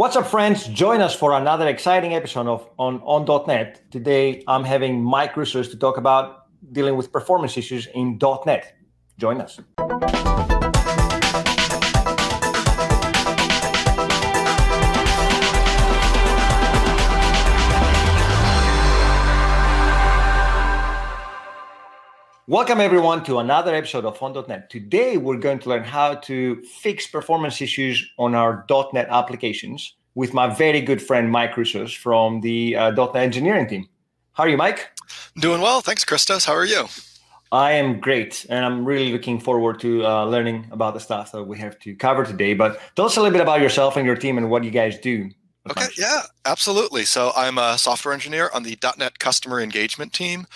What's up, friends? Join us for another exciting episode of on on.net. Today, I'm having Mike Rousos to talk about dealing with performance issues in .net. Join us. Welcome everyone to another episode of On.net. Today we're going to learn how to fix performance issues on our .net applications with my very good friend Mike Rousos from the uh, .net engineering team. How are you, Mike? Doing well, thanks, Christos. How are you? I am great, and I'm really looking forward to uh, learning about the stuff that we have to cover today. But tell us a little bit about yourself and your team and what you guys do. Okay, yeah, absolutely. So I'm a software engineer on the .NET customer engagement team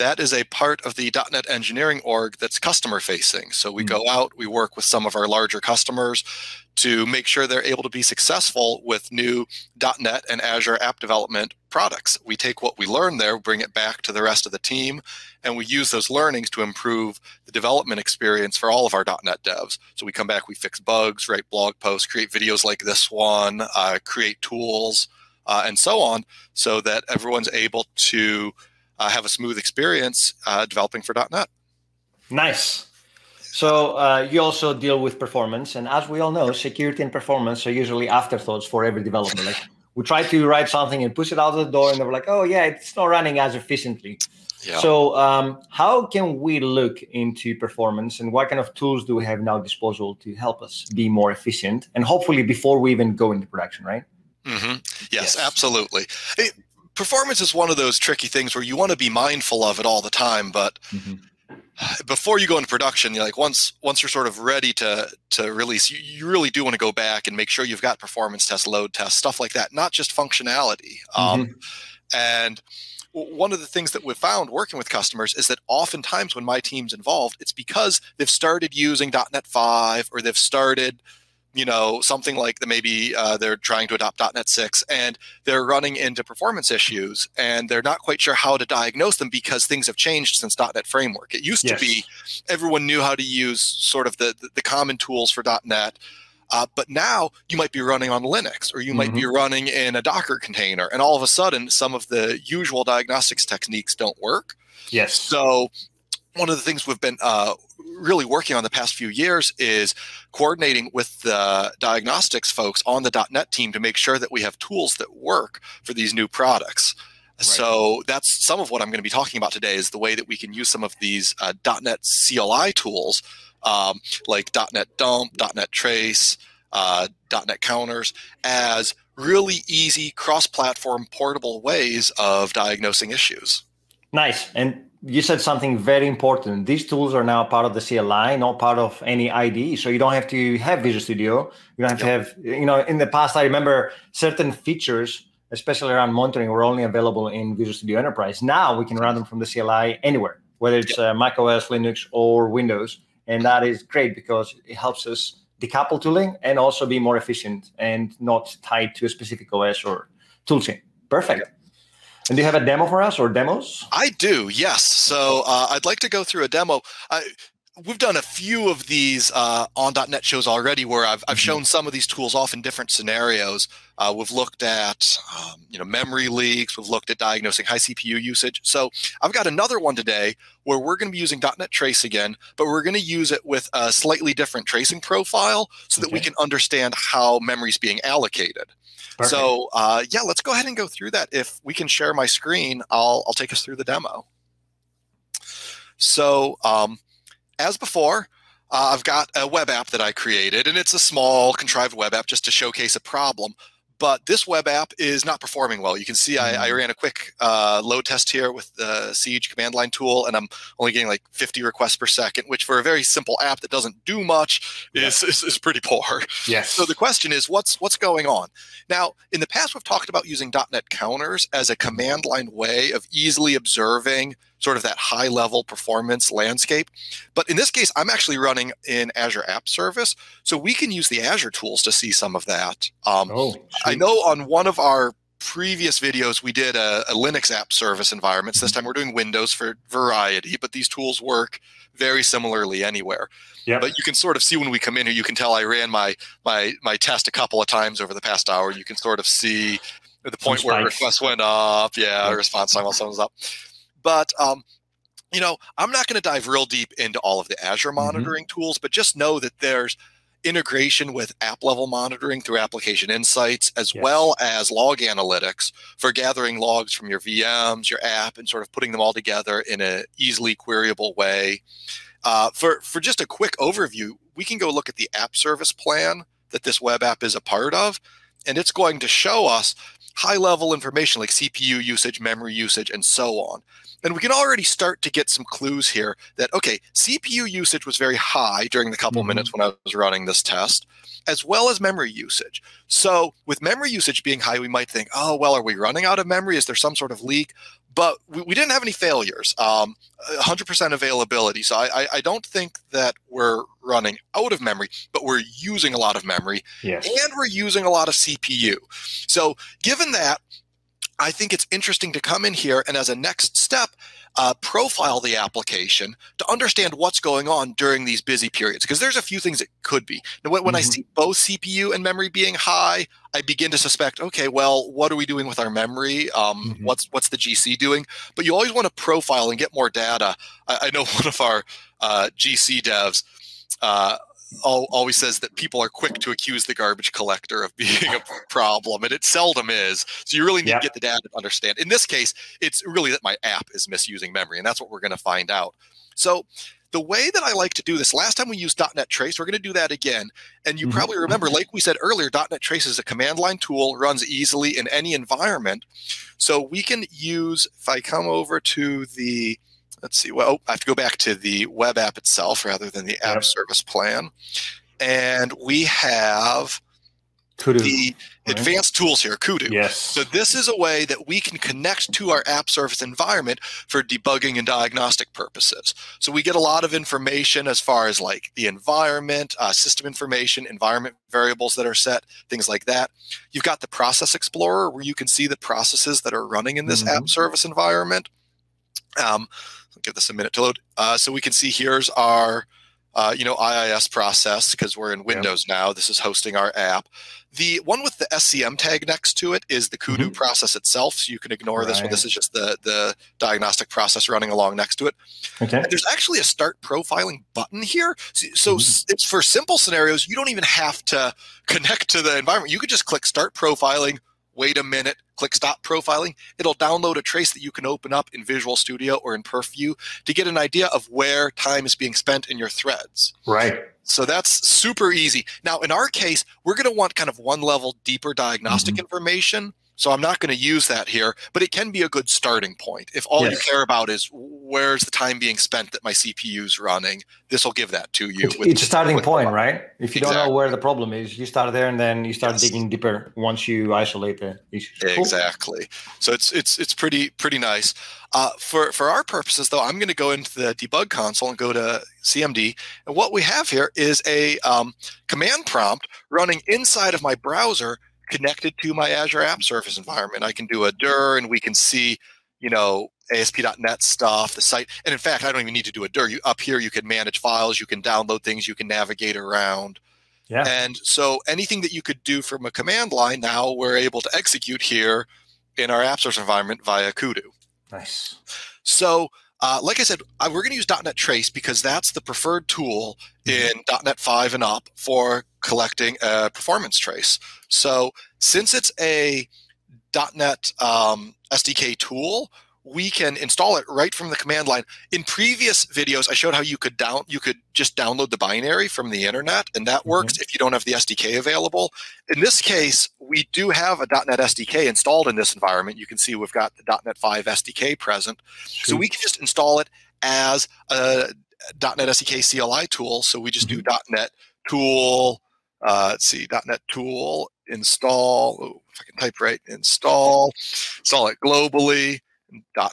that is a part of the .NET engineering org that's customer facing. So we mm-hmm. go out, we work with some of our larger customers to make sure they're able to be successful with new .NET and Azure app development products. We take what we learn there, bring it back to the rest of the team, and we use those learnings to improve the development experience for all of our .NET devs. So we come back, we fix bugs, write blog posts, create videos like this one, uh, create tools, uh, and so on, so that everyone's able to uh, have a smooth experience uh, developing for .NET. Nice. So uh, you also deal with performance, and as we all know, security and performance are usually afterthoughts for every developer. Like we try to write something and push it out the door, and they're like, "Oh yeah, it's not running as efficiently." Yeah. So um, how can we look into performance, and what kind of tools do we have now disposal to help us be more efficient, and hopefully before we even go into production, right? Mm-hmm. Yes, yes, absolutely performance is one of those tricky things where you want to be mindful of it all the time, but mm-hmm. before you go into production, you're like once once you're sort of ready to to release, you, you really do want to go back and make sure you've got performance tests, load tests, stuff like that, not just functionality. Um, mm-hmm. Um, and one of the things that we've found working with customers is that oftentimes when my team's involved, it's because they've started using .NET 5 or they've started you know something like that maybe uh, they're trying to adopt .NET 6 and they're running into performance issues and they're not quite sure how to diagnose them because things have changed since .NET Framework. It used yes. to be everyone knew how to use sort of the, the, the common tools for .NET. Uh, but now you might be running on Linux or you might mm-hmm. be running in a Docker container, and all of a sudden, some of the usual diagnostics techniques don't work. Yes. So one of the things we've been uh, really working on the past few years is coordinating with the diagnostics folks on the .NET team to make sure that we have tools that work for these new products. Right. So that's some of what I'm going to be talking about today is the way that we can use some of these uh, .NET CLI tools um, like .NET Dump, .NET Trace, uh, .NET Counters as really easy cross-platform portable ways of diagnosing issues. Nice. And you said something very important. These tools are now part of the CLI, not part of any IDE. So you don't have to have Visual Studio. You don't have yep. to have, you know, in the past, I remember certain features, especially around monitoring, were only available in Visual Studio Enterprise. Now we can run them from the CLI anywhere, whether it's yep. uh, Mac OS, Linux, or Windows. And that is great because it helps us decouple tooling and also be more efficient and not tied to a specific OS or toolchain. Perfect. Yep. And do you have a demo for us or demos? I do, yes. So uh, I'd like to go through a demo. I, we've done a few of these uh, on .NET shows already where I've, I've mm-hmm. shown some of these tools off in different scenarios. Uh, we've looked at um, you know memory leaks. We've looked at diagnosing high CPU usage. So I've got another one today where we're going to be using .NET Trace again, but we're going to use it with a slightly different tracing profile so that okay. we can understand how memory is being allocated. Perfect. So uh, yeah, let's go ahead and go through that. If we can share my screen, I'll I'll take us through the demo. So um, as before, uh, I've got a web app that I created, and it's a small contrived web app just to showcase a problem but this web app is not performing well. You can see I, I mm. ran a quick uh, load test here with the Siege command line tool, and I'm only getting like 50 requests per second, which for a very simple app that doesn't do much is, is, is, pretty poor. Yes. So the question is, what's what's going on? Now, in the past, we've talked about using .NET counters as a command line way of easily observing sort of that high level performance landscape. But in this case, I'm actually running in Azure App Service. So we can use the Azure tools to see some of that. Um, oh, I know on one of our previous videos, we did a, a Linux app service environments. This mm-hmm. time we're doing Windows for variety, but these tools work very similarly anywhere. Yep. But you can sort of see when we come in here, you can tell I ran my my my test a couple of times over the past hour. You can sort of see the point where requests went up. Yeah, response time also was up. But um, you know, I'm not going to dive real deep into all of the Azure mm-hmm. monitoring mm-hmm. tools, but just know that there's integration with app level monitoring through application insights, as yes. well as log analytics for gathering logs from your VMs, your app, and sort of putting them all together in an easily queryable way. Uh, for, for just a quick overview, we can go look at the app service plan that this web app is a part of, and it's going to show us high level information like CPU usage, memory usage, and so on. And we can already start to get some clues here that, okay, CPU usage was very high during the couple mm-hmm. minutes when I was running this test, as well as memory usage. So, with memory usage being high, we might think, oh, well, are we running out of memory? Is there some sort of leak? But we, we didn't have any failures, um, 100% availability. So, I, I don't think that we're running out of memory, but we're using a lot of memory yes. and we're using a lot of CPU. So, given that, I think it's interesting to come in here and as a next step, uh, profile the application to understand what's going on during these busy periods. Because there's a few things it could be. Now, when, mm-hmm. I see both CPU and memory being high, I begin to suspect, okay, well, what are we doing with our memory? Um, mm-hmm. What's what's the GC doing? But you always want to profile and get more data. I, I know one of our uh, GC devs. Uh, always says that people are quick to accuse the garbage collector of being a problem, and it seldom is. So you really need to get the data to understand. In this case, it's really that my app is misusing memory, and that's what we're going to find out. So the way that I like to do this, last time we used .NET Trace, we're going to do that again. And you mm-hmm. probably remember, like we said earlier, .NET Trace is a command line tool, runs easily in any environment. So we can use, if I come over to the let's see. Well, I have to go back to the web app itself rather than the app yep. service plan. And we have Kudu, the right? advanced tools here, Kudu. Yes. So this is a way that we can connect to our app service environment for debugging and diagnostic purposes. So we get a lot of information as far as like the environment, uh, system information, environment variables that are set, things like that. You've got the process explorer where you can see the processes that are running in this mm-hmm. app service environment. Um, give this a minute to load. Uh, so we can see here's our, uh, you know, IIS process because we're in Windows yep. now. This is hosting our app. The one with the SCM tag next to it is the Kudu mm-hmm. process itself. So you can ignore right. this one. This is just the the diagnostic process running along next to it. Okay. And there's actually a start profiling button here. So, so mm-hmm. it's for simple scenarios. You don't even have to connect to the environment. You could just click start profiling wait a minute, click stop profiling. It'll download a trace that you can open up in Visual Studio or in Perfview to get an idea of where time is being spent in your threads. Right. So that's super easy. Now, in our case, we're going to want kind of one level deeper diagnostic mm-hmm. information. So I'm not going to use that here, but it can be a good starting point. If all yes. you care about is where's the time being spent that my CPU is running, this will give that to you. It's a starting point, right? If you exactly. don't know where the problem is, you start there and then you start yes. digging deeper once you isolate the issues. Cool. Exactly. So it's it's it's pretty pretty nice. Uh, for for our purposes, though, I'm going to go into the debug console and go to CMD, and what we have here is a um, command prompt running inside of my browser connected to my Azure App Service environment. I can do a dir and we can see, you know, ASP.NET stuff, the site. And in fact, I don't even need to do a dir. You, up here, you can manage files, you can download things, you can navigate around. Yeah. And so anything that you could do from a command line, now we're able to execute here in our App Service environment via Kudu. Nice. So uh, like I said, I, we're going to use .NET Trace because that's the preferred tool mm-hmm. in .NET 5 and up for collecting a performance trace. So since it's a .NET um, SDK tool, we can install it right from the command line. In previous videos, I showed how you could down you could just download the binary from the internet, and that works mm-hmm. if you don't have the SDK available. In this case, we do have a .NET SDK installed in this environment. You can see we've got the .NET 5 SDK present, so we can just install it as a .NET SDK CLI tool. So we just mm-hmm. do .NET tool. Uh, let's see, .NET tool install. Oh, if I can type right, install. Install it globally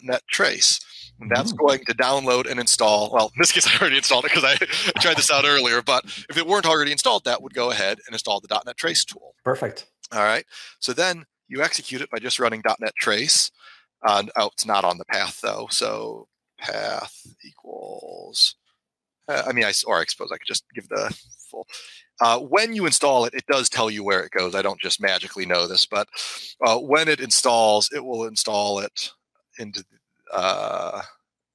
.NET Trace. And that's mm. going to download and install. Well, in this case, I already installed it because I tried this out earlier. But if it weren't already installed, that would go ahead and install the .NET Trace tool. Perfect. All right. So then you execute it by just running .NET trace. Uh, oh, it's not on the path though. So path equals. Uh, I mean, I or I suppose I could just give the full. Uh, when you install it, it does tell you where it goes. I don't just magically know this, but uh, when it installs, it will install it into uh,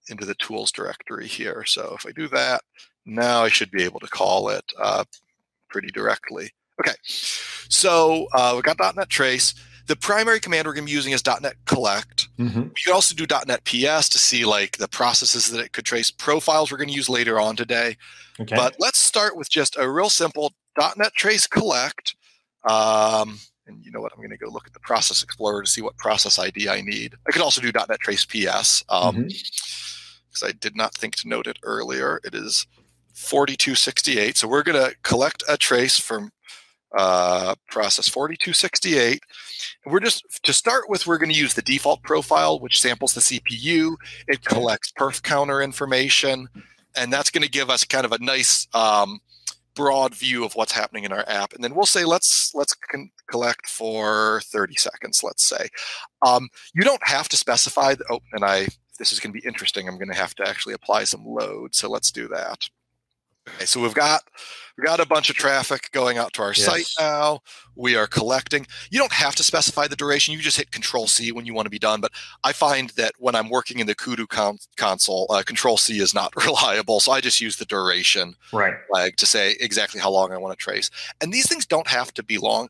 into the tools directory here. So if I do that, now I should be able to call it uh, pretty directly. Okay, so uh, we got .NET Trace. The primary command we're going to be using is .NET Collect. Mm-hmm. We could also do .NET PS to see like the processes that it could trace. Profiles we're going to use later on today. Okay. But let's start with just a real simple .NET Trace Collect. Um, and you know what? I'm going to go look at the Process Explorer to see what process ID I need. I could also do .NET Trace PS because um, mm-hmm. I did not think to note it earlier. It is 4268. So we're going to collect a trace from uh, process 4268. And we're just, to start with, we're going to use the default profile, which samples the CPU. It collects perf counter information, and that's going to give us kind of a nice um, broad view of what's happening in our app. And then we'll say, let's, let's con- collect for 30 seconds, let's say. Um, you don't have to specify, the, oh, and I, this is going to be interesting. I'm going to have to actually apply some load. So let's do that. Okay, so we've got we've got a bunch of traffic going out to our yes. site now. We are collecting. You don't have to specify the duration. You just hit Control C when you want to be done. But I find that when I'm working in the Kudu con- console, uh, Control C is not reliable. So I just use the duration right. flag to say exactly how long I want to trace. And these things don't have to be long.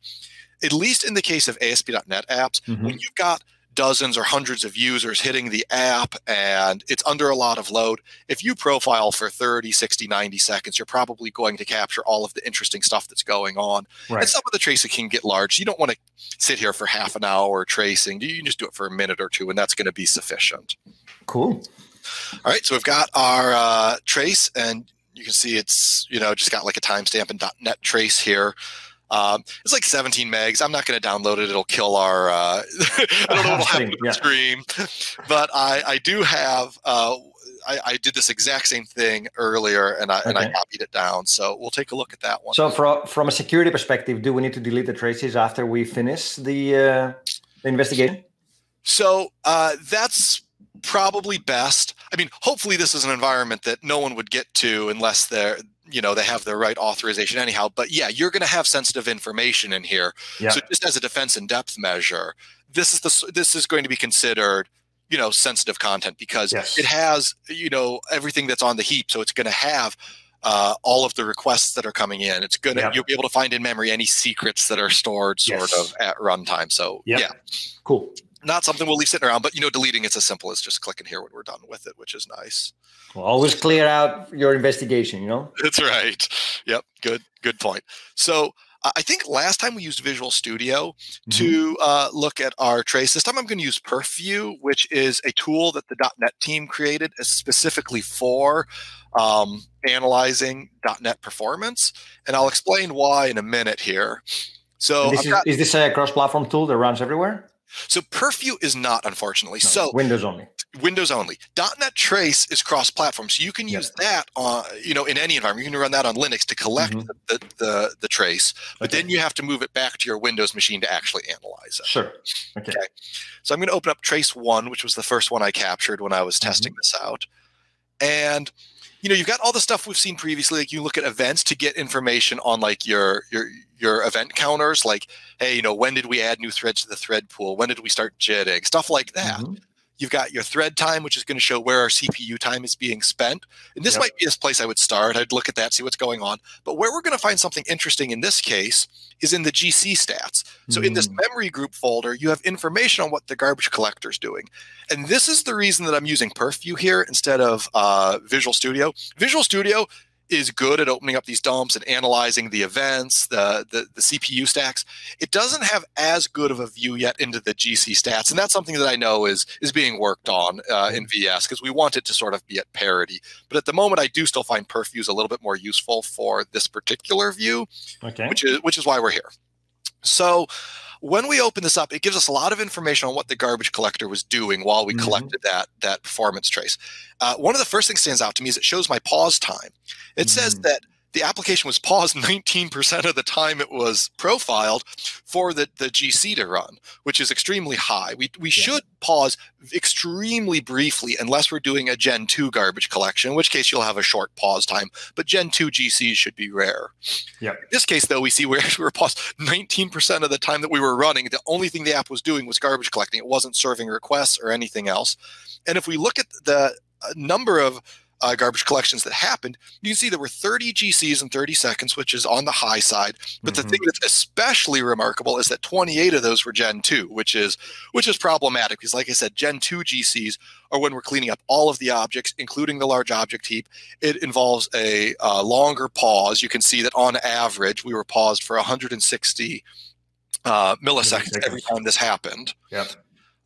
At least in the case of ASP.NET apps, mm-hmm. when you've got dozens or hundreds of users hitting the app and it's under a lot of load, if you profile for 30, 60, 90 seconds, you're probably going to capture all of the interesting stuff that's going on. Right. And some of the tracing can get large. You don't want to sit here for half an hour tracing. You can just do it for a minute or two, and that's going to be sufficient. Cool. All right, so we've got our uh, trace, and you can see it's you know just got like a timestamp and .NET trace here. Um, it's like 17 megs. I'm not going to download it. It'll kill our. Uh, I don't know what'll happen to the stream, but I, I do have. Uh, I, I, did this exact same thing earlier, and I okay. and I copied it down. So we'll take a look at that one. So from from a security perspective, do we need to delete the traces after we finish the, uh, the investigation? So uh, that's probably best. I mean, hopefully, this is an environment that no one would get to unless they're you know they have the right authorization anyhow but yeah you're going to have sensitive information in here yeah. so just as a defense in depth measure this is the this is going to be considered you know sensitive content because yes. it has you know everything that's on the heap so it's going to have uh, all of the requests that are coming in it's going to you'll be able to find in memory any secrets that are stored sort yes. of at runtime so yep. yeah cool not something we'll leave sitting around, but you know, deleting it's as simple as just clicking here when we're done with it, which is nice. Well, always clear out your investigation, you know? That's right. Yep. Good, good point. So I think last time we used Visual Studio mm-hmm. to uh, look at our trace. This time I'm going to use PerfView, which is a tool that the .NET team created specifically for um, analyzing .NET performance, and I'll explain why in a minute here. So, this is, is, this a cross-platform tool that runs everywhere? So PerfView is not, unfortunately. No, so Windows only. Windows only. .NET Trace is cross-platform, so you can use that on, you know, in any environment. You can run that on Linux to collect mm-hmm. the, the, the trace, but okay. then you have to move it back to your Windows machine to actually analyze it. Sure. Okay. okay. So I'm going to open up Trace One, which was the first one I captured when I was mm-hmm. testing this out, and you know, you've got all the stuff we've seen previously. Like you look at events to get information on like your your your event counters, like, hey, you know, when did we add new threads to the thread pool? When did we start jitting? Stuff like that. Mm-hmm. You've got your thread time, which is going to show where our CPU time is being spent. And this yep. might be a place I would start. I'd look at that, see what's going on. But where we're going to find something interesting in this case is in the GC stats. So mm. in this mm. memory group folder, you have information on what the garbage collector is doing. And this is the reason that I'm using PerfView here instead of uh, Visual Studio. Visual Studio is good at opening up these dumps and analyzing the events, the, the, the CPU stacks. It doesn't have as good of a view yet into the GC stats, and that's something that I know is is being worked on uh, in VS because we want it to sort of be at parity. But at the moment, I do still find PerfView's a little bit more useful for this particular view, okay. which is which is why we're here. So when we open this up, it gives us a lot of information on what the garbage collector was doing while we mm-hmm. collected that that performance trace. Uh, one of the first things stands out to me is it shows my pause time. It mm-hmm. says that the application was paused 19% of the time it was profiled for the, the GC to run, which is extremely high. We, we yeah. should pause extremely briefly unless we're doing a Gen 2 garbage collection, in which case you'll have a short pause time. But Gen 2 GCs should be rare. Yeah. In this case, though, we see we actually were paused 19% of the time that we were running. The only thing the app was doing was garbage collecting. It wasn't serving requests or anything else. And if we look at the uh, number of uh, garbage collections that happened, you can see there were 30 GCs in 30 seconds, which is on the high side. But mm-hmm. the thing that's especially remarkable is that 28 of those were Gen 2, which is which is problematic because, like I said, Gen 2 GCs are when we're cleaning up all of the objects, including the large object heap. It involves a uh, longer pause. You can see that on average, we were paused for 160 uh, milliseconds every time this happened. Yep.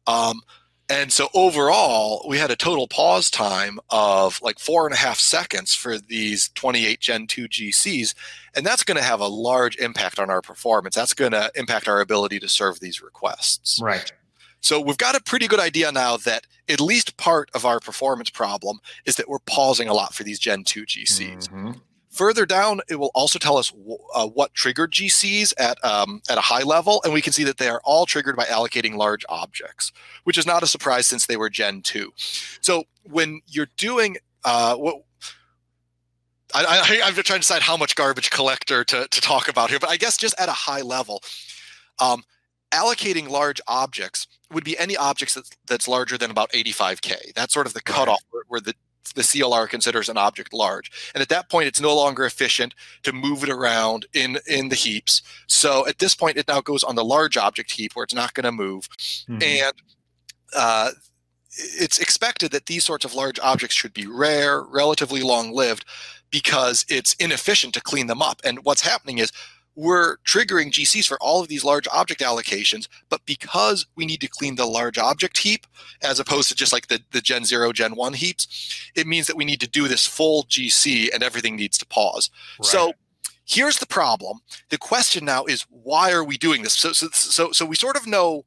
Um, and so overall, we had a total pause time of like four and a half seconds for these 28 Gen 2 GCs. And that's going to have a large impact on our performance. That's going to impact our ability to serve these requests. Right. So we've got a pretty good idea now that at least part of our performance problem is that we're pausing a lot for these Gen 2 GCs. Mm-hmm. Further down, it will also tell us uh, what triggered GCs at um, at a high level, and we can see that they are all triggered by allocating large objects, which is not a surprise since they were Gen two. So when you're doing uh, what I, am trying to decide how much garbage collector to, to talk about here, but I guess just at a high level, um, allocating large objects would be any objects that's, that's larger than about 85k. That's sort of the cutoff where, where the the CLR considers an object large. And at that point, it's no longer efficient to move it around in, in the heaps. So at this point, it now goes on the large object heap where it's not going to move. Mm-hmm. And uh, it's expected that these sorts of large objects should be rare, relatively long lived, because it's inefficient to clean them up. And what's happening is we're triggering GCs for all of these large object allocations, but because we need to clean the large object heap as opposed to just like the, the Gen 0, Gen 1 heaps, it means that we need to do this full GC and everything needs to pause. Right. So here's the problem. The question now is why are we doing this? So so so, so we sort of know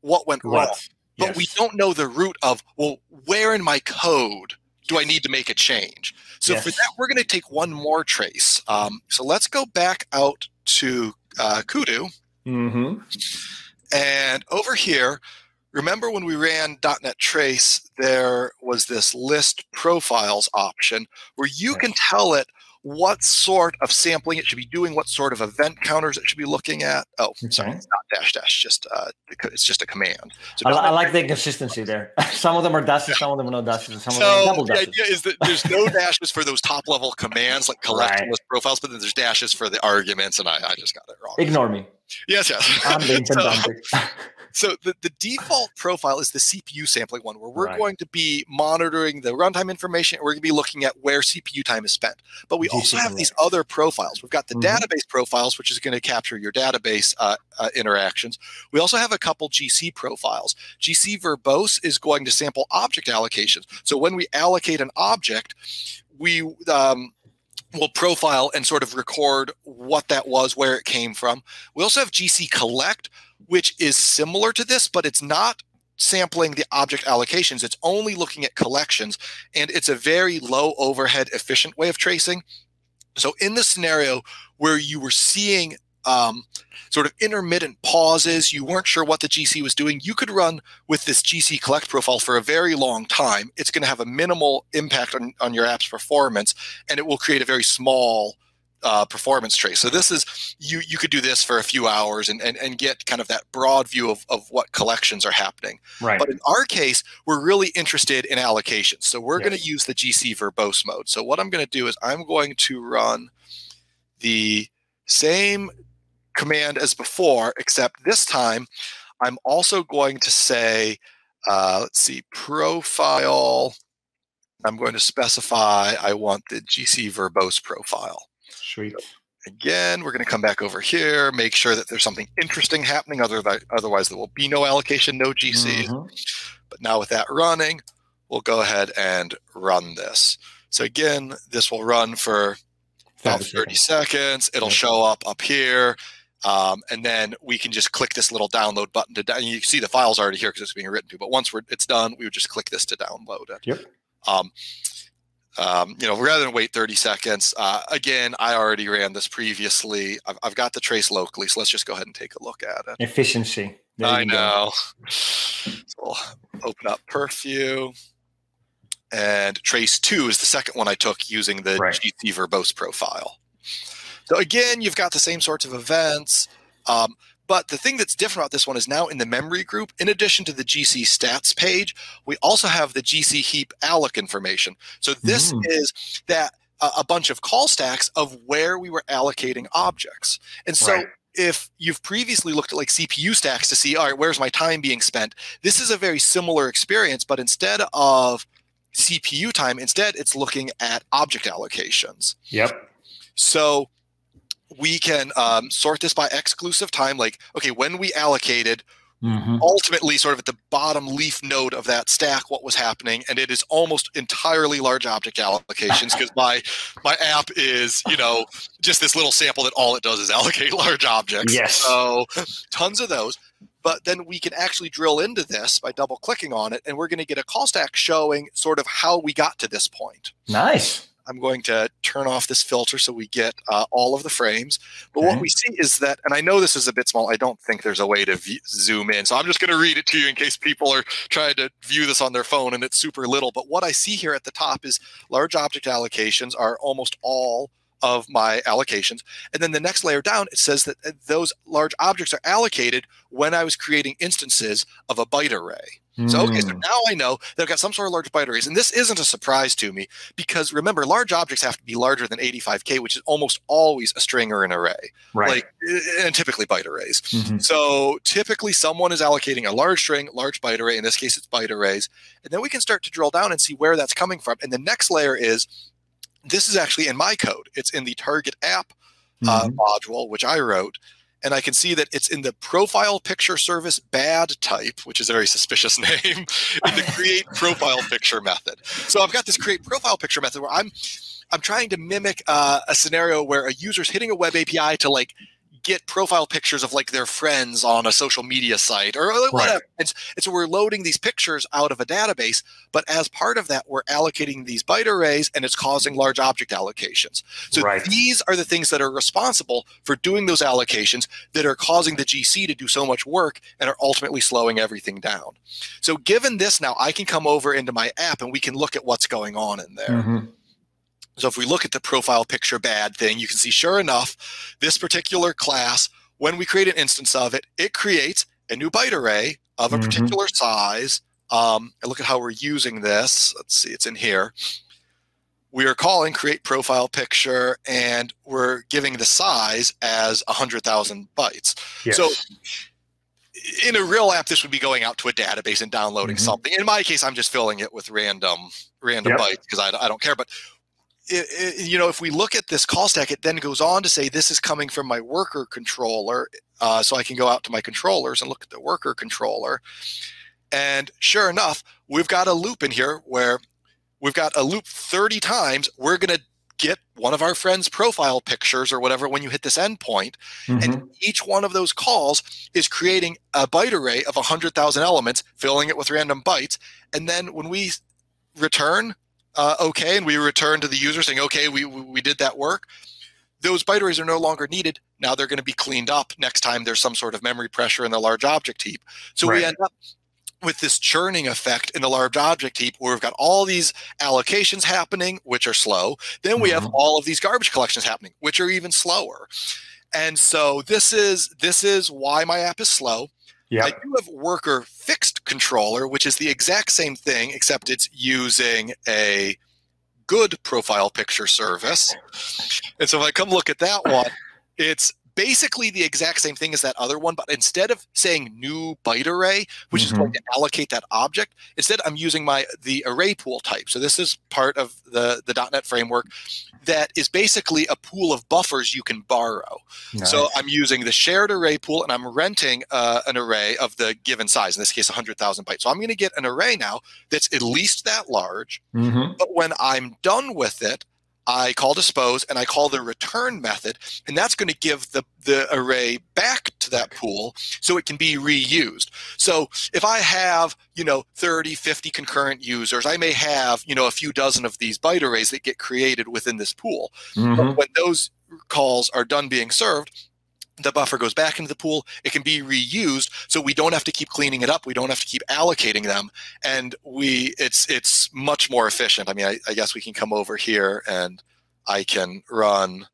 what went what? wrong, but yes. we don't know the root of well, where in my code do I need to make a change? So yes. for that, we're going to take one more trace. Um, so let's go back out to uh, Kudu. Mm-hmm. And over here, remember when we ran .NET Trace, there was this list profiles option where you can tell it what sort of sampling it should be doing, what sort of event counters it should be looking at. Oh, okay. sorry, dash dash, just uh, it's just a command. So I, I like the consistency there. some of them are dashes, yeah. some of them are no dashes, and some so of them are double dashes. The idea is that there's no dashes for those top level commands like collect right. list profiles, but then there's dashes for the arguments, and I, I just got it wrong. Ignore me. Yes, yes. I'm being pedantic. so, so the, the default profile is the CPU sampling one, where we're right. going to be monitoring the runtime information. And we're going to be looking at where CPU time is spent. But we also have these other profiles. We've got the mm-hmm. database profiles, which is going to capture your database uh, uh, interactions. We also have a couple GC profiles. GC verbose is going to sample object allocations. So when we allocate an object, we um, will profile and sort of record what that was, where it came from. We also have GC collect, which is similar to this, but it's not sampling the object allocations. It's only looking at collections, and it's a very low overhead, efficient way of tracing. So, in the scenario where you were seeing um, sort of intermittent pauses, you weren't sure what the GC was doing, you could run with this GC collect profile for a very long time. It's going to have a minimal impact on, on your app's performance, and it will create a very small uh, performance trace. So this is you you could do this for a few hours and, and, and get kind of that broad view of, of what collections are happening. Right. But in our case, we're really interested in allocations. So we're yes. going to use the GC verbose mode. So what I'm going to do is I'm going to run the same command as before, except this time I'm also going to say, uh, let's see, profile. I'm going to specify I want the GC verbose profile. Sweet. Again, we're going to come back over here, make sure that there's something interesting happening. Otherwise, otherwise there will be no allocation, no GC. Mm-hmm. But now with that running, we'll go ahead and run this. So again, this will run for about 30 seconds. It'll show up up here. Um, and then we can just click this little download button to down. You can see the file's already here because it's being written to. But once we're, it's done, we would just click this to download it. Yep. Um, um, you know, rather than wait 30 seconds, uh, again, I already ran this previously. I've, I've, got the trace locally, so let's just go ahead and take a look at it. Efficiency. There I know. So we'll open up PerfView. And trace two is the second one I took using the right. GC verbose profile. So again, you've got the same sorts of events. Um, but the thing that's different about this one is now in the memory group, in addition to the GC stats page, we also have the GC heap alloc information. So this mm. is that uh, a bunch of call stacks of where we were allocating objects. And so right. if you've previously looked at like CPU stacks to see, all right, where's my time being spent? This is a very similar experience, but instead of CPU time, instead it's looking at object allocations. Yep. So we can um, sort this by exclusive time. Like, okay, when we allocated, mm-hmm. ultimately, sort of at the bottom leaf node of that stack, what was happening, and it is almost entirely large object allocations because my my app is, you know, just this little sample that all it does is allocate large objects. Yes. So, tons of those. But then we can actually drill into this by double clicking on it, and we're going to get a call stack showing sort of how we got to this point. Nice. I'm going to turn off this filter so we get uh, all of the frames. But okay. what we see is that, and I know this is a bit small, I don't think there's a way to v- zoom in. So I'm just going to read it to you in case people are trying to view this on their phone and it's super little. But what I see here at the top is large object allocations are almost all of my allocations. And then the next layer down, it says that uh, those large objects are allocated when I was creating instances of a byte array. So okay, so hmm. now I know that I've got some sort of large byte arrays, and this isn't a surprise to me because remember, large objects have to be larger than 85k, which is almost always a string or an array, right? Like, and typically byte arrays. Mm-hmm. So typically, someone is allocating a large string, large byte array. In this case, it's byte arrays, and then we can start to drill down and see where that's coming from. And the next layer is this is actually in my code. It's in the target app uh, mm-hmm. module, which I wrote and I can see that it's in the profile picture service bad type, which is a very suspicious name, in the create profile picture method. So I've got this create profile picture method where I'm I'm trying to mimic uh, a scenario where a user's hitting a web API to like get profile pictures of like their friends on a social media site or whatever. Right. And, and, so we're loading these pictures out of a database, but as part of that, we're allocating these byte arrays and it's causing large object allocations. So right. these are the things that are responsible for doing those allocations that are causing the GC to do so much work and are ultimately slowing everything down. So given this now, I can come over into my app and we can look at what's going on in there. Mm-hmm. So if we look at the profile picture bad thing, you can see sure enough, this particular class, when we create an instance of it, it creates a new byte array of a mm-hmm. particular size. Um, and look at how we're using this. Let's see, it's in here. We are calling create profile picture and we're giving the size as 100,000 bytes. Yes. So in a real app, this would be going out to a database and downloading mm-hmm. something. In my case, I'm just filling it with random random yep. bytes because I, I don't care. But it, it, you know, if we look at this call stack, it then goes on to say this is coming from my worker controller. Uh, so I can go out to my controllers and look at the worker controller. And sure enough, we've got a loop in here where we've got a loop 30 times. We're going to get one of our friends' profile pictures or whatever when you hit this endpoint. Mm-hmm. And each one of those calls is creating a byte array of 100,000 elements, filling it with random bytes. And then when we return uh, okay and we return to the user saying okay we we did that work. Those byte arrays are no longer needed. Now they're going to be cleaned up next time there's some sort of memory pressure in the large object heap. So right. we end up with this churning effect in the large object heap where we've got all these allocations happening which are slow. Then we mm-hmm. have all of these garbage collections happening which are even slower. And so this is this is why my app is slow Yep. I do have worker fixed controller, which is the exact same thing, except it's using a good profile picture service. And so if I come look at that one, it's basically the exact same thing as that other one, but instead of saying new byte array, which mm-hmm. is going mm-hmm. to allocate that object, instead I'm using my the array pool type. So this is part of the the .NET framework that is basically a pool of buffers you can borrow. Nice. So I'm using the shared array pool and I'm renting uh, an array of the given size. In this case, 100,000 bytes. So I'm going to get an array now that's at least that large. Mm-hmm. But when I'm done with it, I call dispose and I call the return method, and that's going to give the, the array back to that pool so it can be reused. So if I have, you know, 30, 50 concurrent users, I may have, you know, a few dozen of these byte arrays that get created within this pool. Mm-hmm. when those calls are done being served, the buffer goes back into the pool it can be reused so we don't have to keep cleaning it up we don't have to keep allocating them and we it's it's much more efficient i mean i, I guess we can come over here and i can run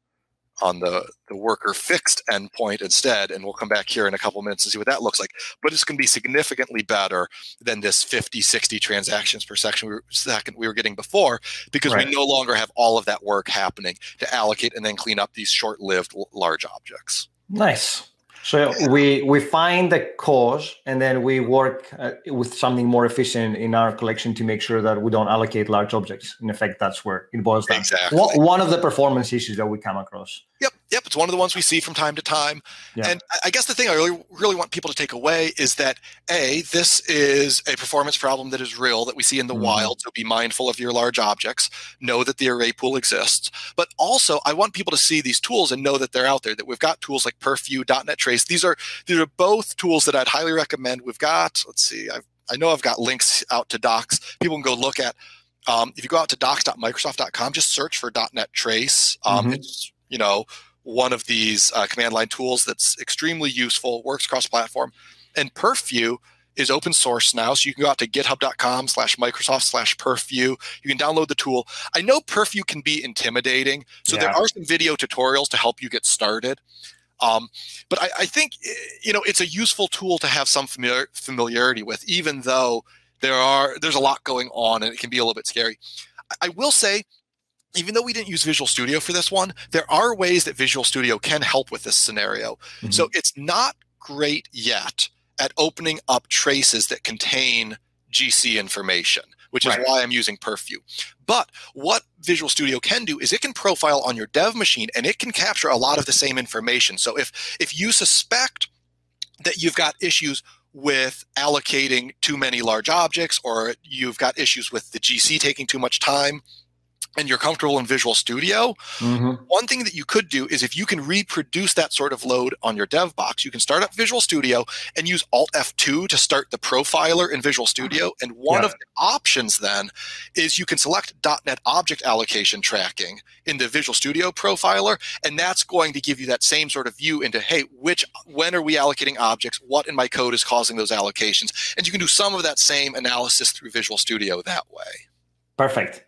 on the, the worker fixed endpoint instead and we'll come back here in a couple minutes and see what that looks like but it's going to be significantly better than this 50 60 transactions per section we were, second we were getting before because right. we no longer have all of that work happening to allocate and then clean up these short-lived large objects Nice. So we we find the cause and then we work uh, with something more efficient in our collection to make sure that we don't allocate large objects. In effect, that's where it boils down. Exactly. One of the performance issues that we come across. Yep. Yep, it's one of the ones we see from time to time. Yeah. And I guess the thing I really, really want people to take away is that A, this is a performance problem that is real that we see in the mm-hmm. wild. So be mindful of your large objects, know that the array pool exists. But also, I want people to see these tools and know that they're out there, that we've got tools like Perfview, .NET Trace. These are, these are both tools that I'd highly recommend. We've got, let's see, I've, I know I've got links out to docs people can go look at. Um, if you go out to docs.microsoft.com, just search for .NET Trace. Um, mm-hmm. It's, you know, one of these uh, command line tools that's extremely useful, works cross platform. And Perfview is open source now, so you can go out to github.com slash Microsoft slash Perfview. You can download the tool. I know Perfview can be intimidating, so yeah. there are some video tutorials to help you get started. Um, but I, I, think you know it's a useful tool to have some familiar, familiarity with, even though there are there's a lot going on and it can be a little bit scary. I, I will say even though we didn't use Visual Studio for this one, there are ways that Visual Studio can help with this scenario. Mm-hmm. So it's not great yet at opening up traces that contain GC information, which right. is why I'm using Perfview. But what Visual Studio can do is it can profile on your dev machine and it can capture a lot of the same information. So if if you suspect that you've got issues with allocating too many large objects or you've got issues with the GC taking too much time, and you're comfortable in Visual Studio, mm-hmm. one thing that you could do is if you can reproduce that sort of load on your dev box, you can start up Visual Studio and use Alt F2 to start the profiler in Visual Studio. And one yeah. of the options then is you can select .NET Object Allocation Tracking in the Visual Studio profiler, and that's going to give you that same sort of view into hey, which when are we allocating objects? What in my code is causing those allocations? And you can do some of that same analysis through Visual Studio that way. Perfect.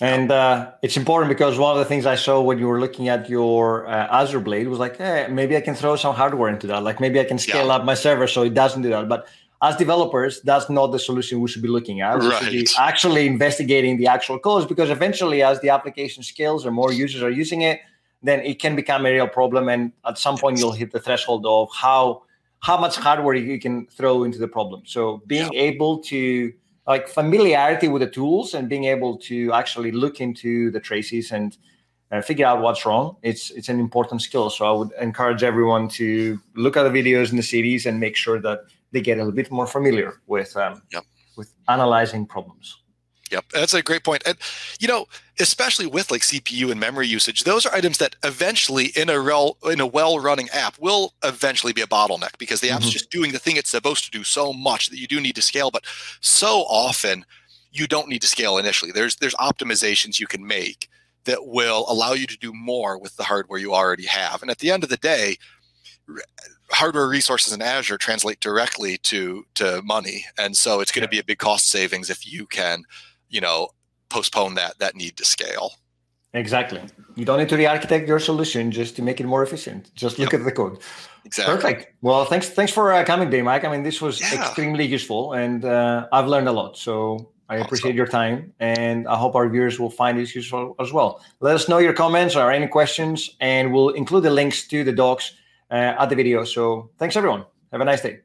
And uh, it's important because one of the things I saw when you were looking at your uh, Azure Blade was like, hey, maybe I can throw some hardware into that. Like maybe I can scale yeah. up my server so it doesn't do that. But as developers, that's not the solution we should be looking at. We right. should be actually investigating the actual cause because eventually, as the application scales or more users are using it, then it can become a real problem. And at some point, you'll hit the threshold of how how much hardware you can throw into the problem. So being yeah. able to like familiarity with the tools and being able to actually look into the traces and uh, figure out what's wrong it's it's an important skill so i would encourage everyone to look at the videos in the series and make sure that they get a little bit more familiar with um, yep. with analyzing problems Yep, that's a great point. And you know, especially with like CPU and memory usage, those are items that eventually in a rel- in a well-running app will eventually be a bottleneck because the app's mm-hmm. just doing the thing it's supposed to do so much that you do need to scale, but so often you don't need to scale initially. There's there's optimizations you can make that will allow you to do more with the hardware you already have. And at the end of the day, hardware resources in Azure translate directly to to money, and so it's going to be a big cost savings if you can you know postpone that that need to scale exactly you don't need to re-architect your solution just to make it more efficient just look yep. at the code exactly perfect well thanks thanks for uh, coming today mike i mean this was yeah. extremely useful and uh, i've learned a lot so I appreciate your time, and I hope our viewers will find this useful as well. Let us know your comments or any questions, and we'll include the links to the docs uh, at the video. So, thanks everyone. Have a nice day.